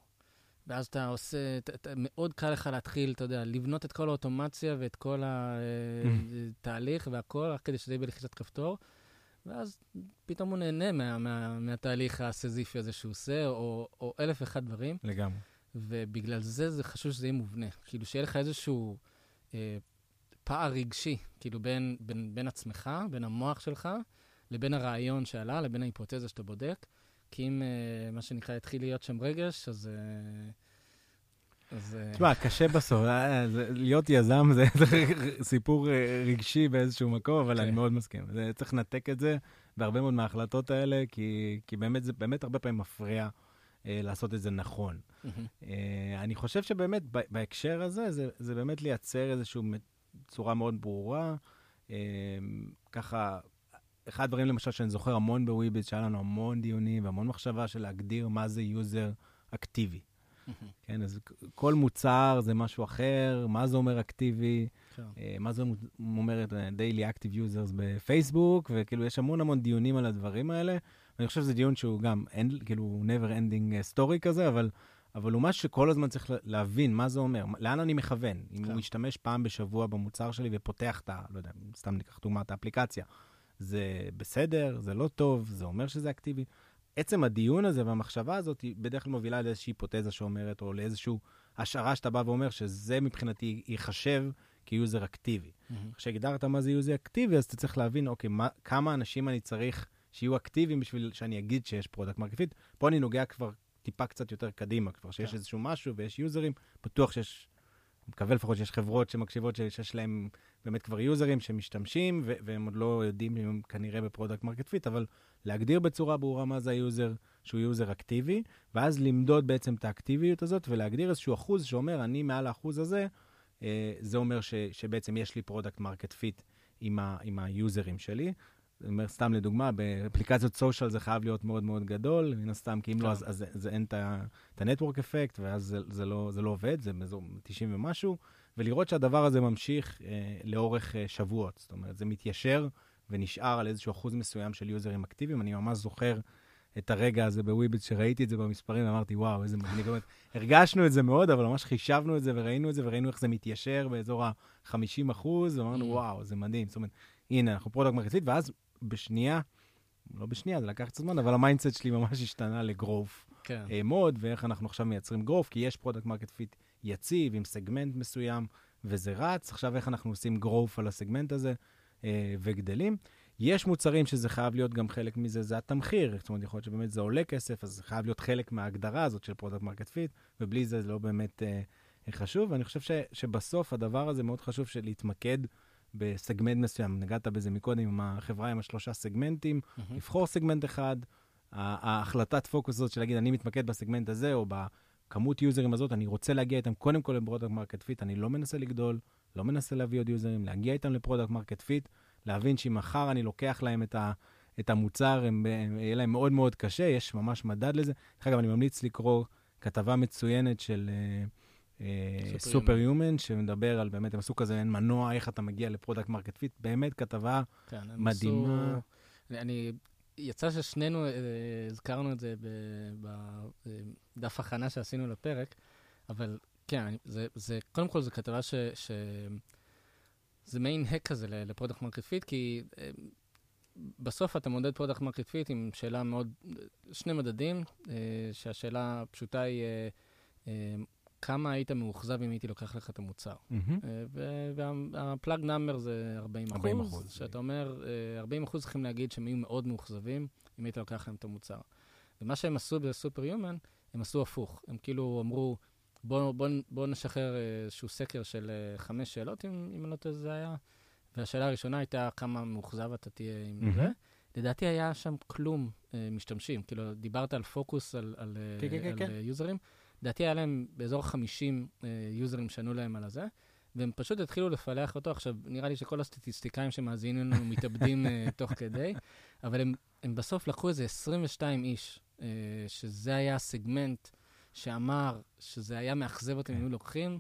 ואז אתה עושה, ת, ת, מאוד קל לך להתחיל, אתה יודע, לבנות את כל האוטומציה ואת כל התהליך והכל, רק כדי שזה יהיה בלחיצת כפתור. ואז פתאום הוא נהנה מה, מה, מהתהליך הסזיפי הזה שהוא עושה, או, או אלף ואחד דברים. לגמרי. ובגלל זה זה חשוב שזה יהיה מובנה. כאילו, שיהיה לך איזשהו אה, פער רגשי, כאילו, בין, בין, בין עצמך, בין המוח שלך, לבין הרעיון שעלה, לבין ההיפותזה שאתה בודק. כי אם, אה, מה שנקרא, יתחיל להיות שם רגש, אז... אה, אה, תשמע, קשה בסוף, אה, להיות יזם זה סיפור אה, רגשי באיזשהו מקום, אבל אני כן. מאוד מסכים. צריך לנתק את זה בהרבה מאוד מההחלטות האלה, כי באמת זה באמת הרבה פעמים מפריע לעשות את זה נכון. אני חושב שבאמת בהקשר הזה, זה באמת לייצר איזושהי צורה מאוד ברורה. ככה, אחד הדברים למשל שאני זוכר המון בוויביט, שהיה לנו המון דיונים והמון מחשבה של להגדיר מה זה user אקטיבי. כן, אז כל מוצר זה משהו אחר, מה זה אומר אקטיבי, כן. אה, מה זה אומר את Daily Active Users בפייסבוק, וכאילו יש המון המון דיונים על הדברים האלה. ואני חושב שזה דיון שהוא גם, כאילו, never ending story כזה, אבל, אבל הוא משהו שכל הזמן צריך להבין מה זה אומר, לאן אני מכוון. אם הוא כן. משתמש פעם בשבוע במוצר שלי ופותח את ה... לא יודע, סתם ניקח דוגמא, את האפליקציה. זה בסדר, זה לא טוב, זה אומר שזה אקטיבי. עצם הדיון הזה והמחשבה הזאת היא בדרך כלל מובילה לאיזושהי היפותזה שאומרת, או לאיזושהי השערה שאתה בא ואומר שזה מבחינתי ייחשב כ user אקטיבי. כשהגדרת מה זה user אקטיבי, אז אתה צריך להבין, אוקיי, מה, כמה אנשים אני צריך שיהיו אקטיביים בשביל שאני אגיד שיש product market fit. פה אני נוגע כבר טיפה קצת יותר קדימה, כבר שיש כן. איזשהו משהו ויש יוזרים, בטוח שיש, מקווה לפחות שיש חברות שמקשיבות שיש להם באמת כבר יוזרים שמשתמשים, והם עוד לא יודעים אם הם כנראה ב product market fit, אבל להגדיר בצורה ברורה מה זה ה user, שהוא user אקטיבי, ואז למדוד בעצם את האקטיביות הזאת, ולהגדיר איזשהו אחוז שאומר, אני מעל האחוז הזה, אה, זה אומר ש, שבעצם יש לי product market fit עם, עם היוזרים שלי. אני אומר, סתם לדוגמה, באפליקציות social זה חייב להיות מאוד מאוד גדול, מן הסתם, כי אם לא, כן. אז, אז, אז אין את ה-network אפקט, ואז זה, זה, לא, זה לא עובד, זה באזור 90 ומשהו. ולראות שהדבר הזה ממשיך אה, לאורך אה, שבועות. זאת אומרת, זה מתיישר ונשאר על איזשהו אחוז מסוים של יוזרים אקטיביים. אני ממש זוכר את הרגע הזה בוויביט, שראיתי את זה במספרים, ואמרתי, וואו, איזה מגניב. באמת, הרגשנו את זה מאוד, אבל ממש חישבנו את זה וראינו את זה, וראינו איך זה מתיישר באזור ה-50 אחוז, ואמרנו, ממ. וואו, זה מדהים. זאת אומרת, הנה, אנחנו product market fit, ואז בשנייה, לא בשנייה, זה לקח קצת זמן, אבל ה mindset שלי ממש השתנה ל growth כן. mode, ואיך אנחנו עכשיו מייצרים growth, כי יש product market fit יציב, עם סגמנט מסוים, וזה רץ. עכשיו, איך אנחנו עושים growth על הסגמנט הזה אה, וגדלים. יש מוצרים שזה חייב להיות גם חלק מזה, זה התמחיר. זאת אומרת, יכול להיות שבאמת זה עולה כסף, אז זה חייב להיות חלק מההגדרה הזאת של product market fit, ובלי זה זה לא באמת אה, חשוב. ואני חושב ש, שבסוף הדבר הזה מאוד חשוב של להתמקד בסגמנט מסוים. נגעת בזה מקודם עם החברה עם השלושה סגמנטים, מהמם. לבחור סגמנט אחד, ההחלטת פוקוס הזאת של להגיד, אני מתמקד בסגמנט הזה, או בכמות יוזרים הזאת, אני רוצה להגיע איתם קודם כל ל product market fit, אני לא מנסה לגדול, לא מנסה להביא עוד יוזרים, להגיע איתם ל product market fit, להבין שאם מחר אני לוקח להם את, ה, את המוצר, הם, הם, יהיה להם מאוד מאוד קשה, יש ממש מדד לזה. דרך אגב, אני ממליץ לקרוא כתבה מצוינת של Superhuman. Superhuman, שמדבר על באמת, הם עשו כזה אין מנוע, איך אתה מגיע ל product market fit, באמת כתבה כן, מדהימה. עשו- אני- יצא ששנינו אה, הזכרנו את זה בדף הכנה שעשינו לפרק, אבל כן, זה, זה, קודם כל זו כתבה ש... ש זה מעין hack כזה ל product market fit, כי אה, בסוף אתה מודד product market fit עם שאלה מאוד, שני מדדים, אה, שהשאלה הפשוטה היא אה, אה, כמה היית מאוכזב אם הייתי לוקח לך את המוצר. מהמם. וה flag number זה 40 אחוז. 40 אחוז. שאתה אומר, אה, 40 אחוז צריכים להגיד שהם יהיו מאוד מאוכזבים אם היית לוקח להם את המוצר. ומה שהם עשו בסופר יומן, הם עשו הפוך. הם כאילו אמרו, בואו בוא, בוא נשחרר אה, איזשהו סקר של אה, חמש שאלות, אם, אם אני לא טועה זה היה. והשאלה הראשונה הייתה כמה מאוכזב אתה תהיה עם. זה. לדעתי היה שם כלום אה, משתמשים. כאילו, דיברת על פוקוס, על, על, אה, כן, כן, כן, על כן. אה, יוזרים. לדעתי היה להם באזור 50 אה, יוזרים שענו להם על הזה, והם פשוט התחילו לפלח אותו. עכשיו, נראה לי שכל הסטטיסטיקאים שמאזינים לנו מתאבדים אה, תוך כדי, אבל הם, הם בסוף לקחו איזה 22 איש, אה, שזה היה הסגמנט שאמר שזה היה מאכזב אותם אם כן. היו לוקחים,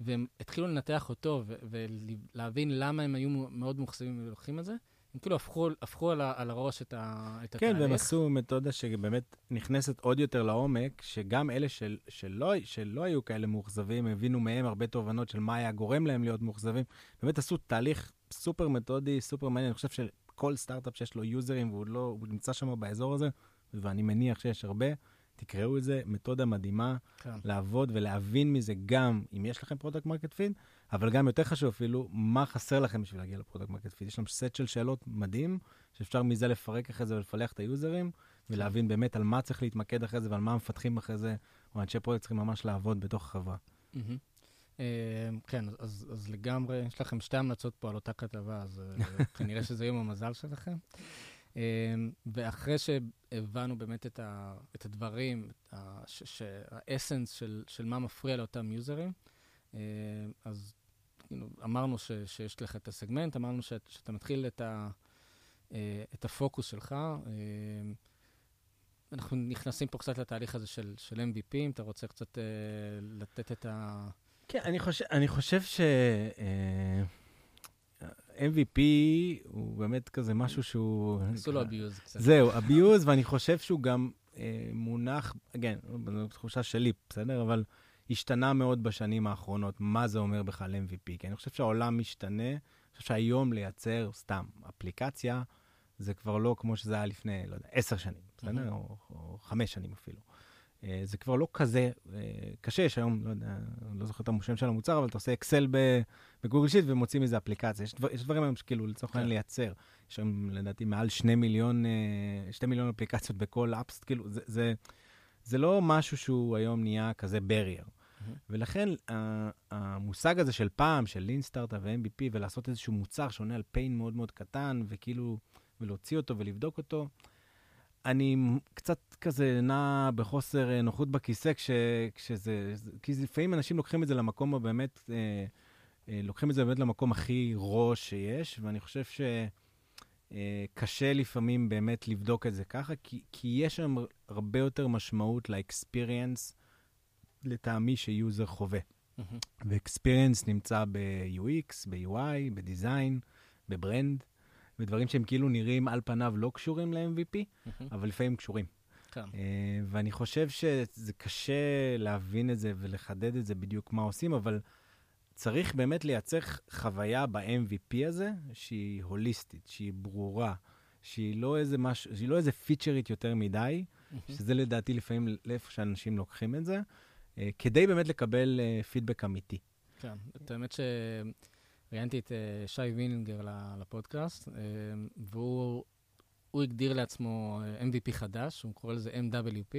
והם התחילו לנתח אותו ולהבין למה הם היו מאוד מאוכזבים אם היו לוקחים את זה. הם כאילו הפכו, הפכו על, ה- על הראש את, ה- את כן, התהליך. והם עשו מתודה שבאמת נכנסת עוד יותר לעומק, שגם אלה של, שלא, שלא היו כאלה מאוכזבים, הבינו מהם הרבה תובנות של מה היה גורם להם להיות מאוכזבים. באמת עשו תהליך סופר מתודי, סופר מעניין. אני חושב שכל סטארט-אפ שיש לו יוזרים והוא לא, הוא נמצא שם באזור הזה, ואני מניח שיש הרבה, תקראו את זה, מתודה מדהימה כן. לעבוד ולהבין מזה גם אם יש לכם product market fit, אבל גם יותר חשוב אפילו, מה חסר לכם בשביל להגיע ל product market fit. יש שם סט של שאלות מדהים, שאפשר מזה לפרק אחרי זה ולפלח את היוזרים, ולהבין באמת על מה צריך להתמקד אחרי זה ועל מה המפתחים אחרי זה, או אנשי product צריכים ממש לעבוד בתוך החברה. אה, כן, אז, אז לגמרי, יש לכם שתי המלצות פה על אותה כתבה, אז אה, כנראה שזה יום המזל שלכם. אה, ואחרי שהבנו באמת את, ה, את הדברים, האסנס של, של מה מפריע לאותם יוזרים, אז כאילו, אמרנו ש, שיש לך את הסגמנט, אמרנו ש, שאתה מתחיל את, ה, אה, את הפוקוס שלך. אה, אנחנו נכנסים פה קצת לתהליך הזה של, של MVP, אם אתה רוצה קצת אה, לתת את ה... כן, אני חושב, אני חושב ש... אה, MVP הוא באמת כזה משהו שהוא... עשו לו abuse קצת. זהו, abuse, ואני חושב שהוא גם אה, מונח, כן, זו תחושה שלי, בסדר? אבל השתנה מאוד בשנים האחרונות, מה זה אומר בכלל MVP. כי אני חושב שהעולם משתנה, אני חושב שהיום לייצר סתם אפליקציה, זה כבר לא כמו שזה היה לפני, לא יודע, עשר שנים, בסדר? מהמם. או, או חמש שנים אפילו. אה, זה כבר לא כזה אה, קשה, יש היום, לא יודע, לא זוכר את השם של המוצר, אבל אתה עושה אקסל ב Google Sheet ומוציא מזה אפליקציה. יש, דבר, יש דברים היום שכאילו לצורך העניין כן. לייצר. יש היום לדעתי מעל שני מיליון, אה, שתי מיליון אפליקציות בכל apps, כאילו זה, זה, זה לא משהו שהוא היום נהיה כזה barrier. ולכן המושג הזה של פעם, של lean startup ו-MVP, ולעשות איזשהו מוצר שעונה על pain מאוד מאוד קטן, וכאילו, ולהוציא אותו ולבדוק אותו, אני קצת כזה נע בחוסר אה, נוחות בכיסא כש, כשזה, זה- כי לפעמים אנשים לוקחים את זה למקום הבאמת, אה, אה, לוקחים את זה באמת למקום הכי ראש שיש, ואני חושב שקשה לפעמים באמת לבדוק את זה ככה, כי, כי יש שם הרבה יותר משמעות לאקספיריאנס, לטעמי שיוזר חווה. מהמם. ואקספיריאנס נמצא ב-UX, ב-UI, בדיזיין, בברנד, ודברים שהם כאילו נראים על פניו לא קשורים ל-MVP, מהמם. אבל לפעמים קשורים. כן. אה, ואני חושב שזה קשה להבין את זה ולחדד את זה בדיוק מה עושים, אבל צריך באמת לייצר חוויה ב-MVP הזה שהיא הוליסטית, שהיא ברורה, שהיא לא איזה משהו, שהיא לא איזה פיצ'רית יותר מדי, מהמם. שזה לדעתי לפעמים לאיפה שאנשים לוקחים את זה, כדי באמת לקבל אה, פידבק אמיתי. כן, את האמת שראיינתי את אה, שי וינינגר לפודקאסט, אה, והוא הוא הגדיר לעצמו אה, MVP חדש, הוא קורא לזה MWP,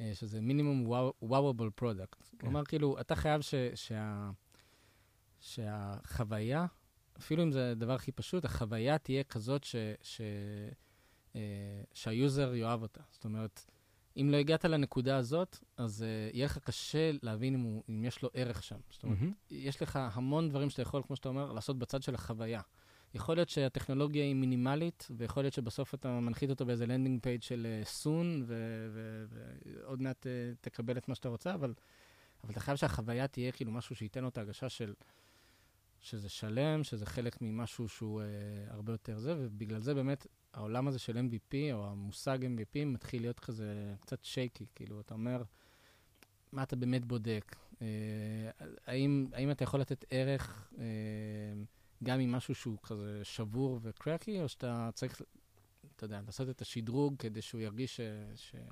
אה, שזה minimum wowable product. הוא אמר כאילו, אתה חייב ש, שה, שהחוויה אפילו אם זה הדבר הכי פשוט, החוויה תהיה כזאת ש, ש, אה, שהיוזר יאהב אותה. זאת אומרת, אם לא הגעת לנקודה הזאת, אז uh, יהיה לך קשה להבין אם, הוא, אם יש לו ערך שם. זאת אומרת, mm-hmm. יש לך המון דברים שאתה יכול, כמו שאתה אומר, לעשות בצד של החוויה. יכול להיות שהטכנולוגיה היא מינימלית, ויכול להיות שבסוף אתה מנחית אותו באיזה landing page של soon, uh, ועוד מעט uh, תקבל את מה שאתה רוצה, אבל, אבל אתה חייב שהחוויה תהיה כאילו משהו שייתן לו את ההרגשה של... שזה שלם, שזה חלק ממשהו שהוא uh, הרבה יותר זה, ובגלל זה באמת העולם הזה של MVP, או המושג MVP, מתחיל להיות כזה קצת shaky, כאילו, אתה אומר, מה אתה באמת בודק? אה, האם, האם אתה יכול לתת ערך אה, גם עם משהו שהוא כזה שבור וקרקי, או שאתה צריך, אתה יודע, לעשות את השדרוג כדי שהוא ירגיש ש...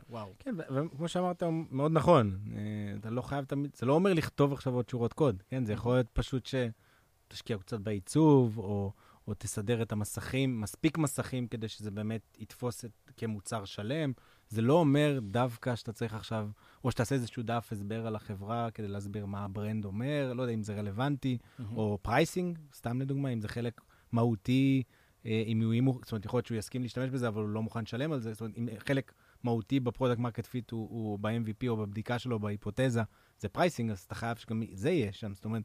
שוואו. כן, וכמו שאמרת, מאוד נכון. אה, אתה לא חייב תמיד, זה לא אומר לכתוב עכשיו עוד שורות קוד, כן? זה יכול להיות פשוט שתשקיע קצת בעיצוב, או... או תסדר את המסכים, מספיק מסכים כדי שזה באמת יתפוס את, כמוצר שלם. זה לא אומר דווקא שאתה צריך עכשיו, או שתעשה איזשהו דף הסבר על החברה כדי להסביר מה ה brand אומר, לא יודע אם זה רלוונטי, mm-hmm. או pricing, סתם לדוגמה, אם זה חלק מהותי, אה, אם הוא, אם הוא, זאת אומרת, יכול להיות שהוא יסכים להשתמש בזה, אבל הוא לא מוכן לשלם על זה, זאת אומרת, אם חלק מהותי ב product market fit הוא, הוא ב-MVP או בבדיקה שלו, בהיפותזה, זה pricing, אז אתה חייב שגם זה יהיה שם, זאת אומרת,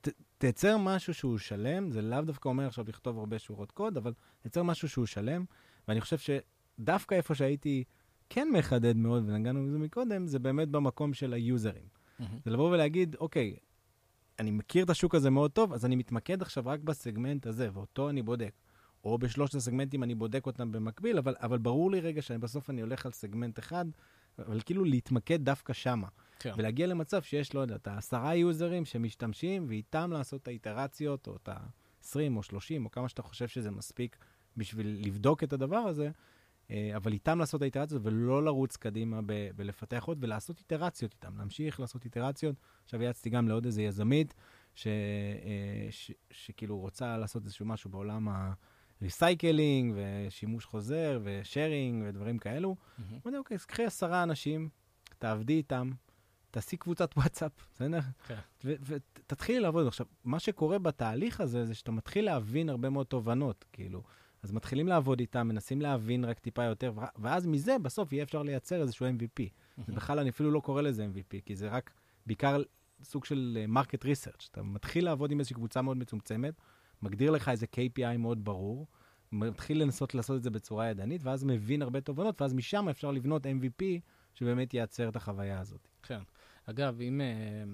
ת, תייצר משהו שהוא שלם, זה לאו דווקא אומר עכשיו לכתוב הרבה שורות קוד, אבל תייצר משהו שהוא שלם, ואני חושב שדווקא איפה שהייתי כן מחדד מאוד, ונגענו בזה מקודם, זה באמת במקום של היוזרים. Mm-hmm. זה לבוא ולהגיד, אוקיי, אני מכיר את השוק הזה מאוד טוב, אז אני מתמקד עכשיו רק בסגמנט הזה, ואותו אני בודק. או בשלושת הסגמנטים אני בודק אותם במקביל, אבל, אבל ברור לי רגע שבסוף אני הולך על סגמנט אחד, אבל כאילו להתמקד דווקא שמה. כן. ולהגיע למצב שיש, לא יודע, את העשרה יוזרים שמשתמשים, ואיתם לעשות את האיטרציות, או את ה-20 או 30, או כמה שאתה חושב שזה מספיק בשביל לבדוק את הדבר הזה, אה, אבל איתם לעשות את האיטרציות, ולא לרוץ קדימה ב- בלפתח עוד, ולעשות איטרציות איתם, להמשיך לעשות איטרציות. עכשיו יעצתי גם לעוד איזה יזמית, ש- אה, ש- שכאילו רוצה לעשות איזשהו משהו בעולם ה... recycling ושימוש חוזר ו sharing ודברים כאלו. אמרתי, אוקיי, אז קחי עשרה אנשים, תעבדי איתם, תעשי קבוצת וואטסאפ, בסדר? כן. ותתחילי לעבוד. עכשיו, מה שקורה בתהליך הזה, זה שאתה מתחיל להבין הרבה מאוד תובנות, כאילו. אז מתחילים לעבוד איתם, מנסים להבין רק טיפה יותר, ואז מזה בסוף יהיה אפשר לייצר איזשהו MVP. ובכלל, אני אפילו לא קורא לזה MVP, כי זה רק בעיקר סוג של market uh, research. אתה מתחיל לעבוד עם איזושהי קבוצה מאוד מצומצמת, מגדיר לך איזה KPI מאוד ברור, מתחיל לנסות לעשות את זה בצורה ידנית, ואז מבין הרבה תובנות, ואז משם אפשר לבנות MVP שבאמת ייצר את החוויה הזאת. כן. אגב, אם... אה,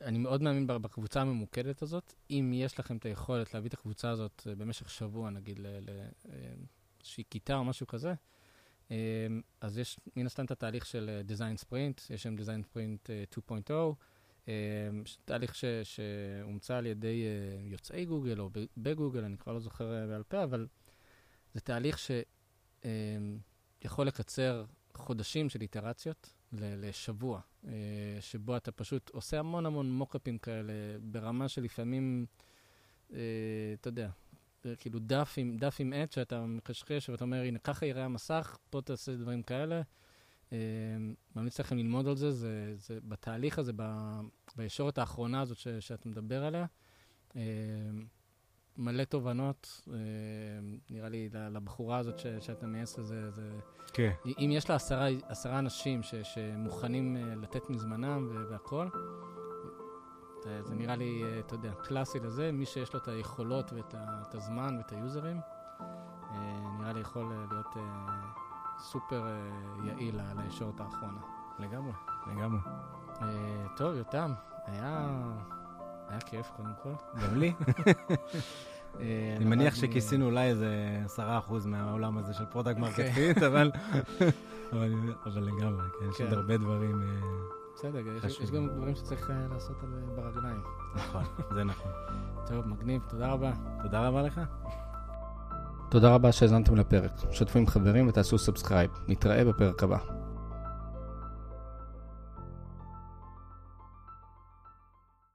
אני מאוד מאמין בקבוצה הממוקדת הזאת. אם יש לכם את היכולת להביא את הקבוצה הזאת אה, במשך שבוע, נגיד, לאיזושהי אה, כיתה או משהו כזה, אז יש מן הסתם את התהליך של Design Sprint, יש שם Design Sprint 2.0, תהליך ש, שהומצא על ידי יוצאי גוגל או בגוגל, אני כבר לא זוכר בעל פה, אבל זה תהליך שיכול לקצר חודשים של איטרציות לשבוע, אה, שבו אתה פשוט עושה המון המון מוקאפים כאלה, ברמה שלפעמים, אה, אתה יודע, כאילו דף עם, דף עם עט שאתה מקשקש ואתה אומר, הנה, ככה יראה המסך, פה תעשה דברים כאלה. אה, ממליץ לכם ללמוד על זה, זה, זה בתהליך הזה, בישורת האחרונה הזאת ש, שאת מדבר עליה. מלא תובנות, אה, נראה לי, לבחורה הזאת ש, שאתה מייעץ לזה, זה... כן. אם יש לה עשרה, עשרה אנשים ש, שמוכנים אה, לתת מזמנם והכול, זה, זה נראה לי, אה, אתה יודע, קלאסי לזה, מי שיש לו את היכולות ואת את הזמן ואת היוזרים, נראה לי יכול להיות סופר יעיל לישורת האחרונה. לגמרי, לגמרי. טוב, יותם, היה... היה כיף, קודם כל. גם לי. אה, אני מניח שכיסינו אולי איזה עשרה אחוז מהעולם הזה של product market fit, אבל לגמרי, כן, יש עוד כן. הרבה דברים אה, בסדר, יש גם דברים שצריך אה, לעשות ברגליים. נכון, זה נכון. טוב, מגניב, תודה רבה. תודה רבה לך. תודה רבה שהאזנתם לפרק. שתפו עם חברים ותעשו subscribe. נתראה בפרק הבא.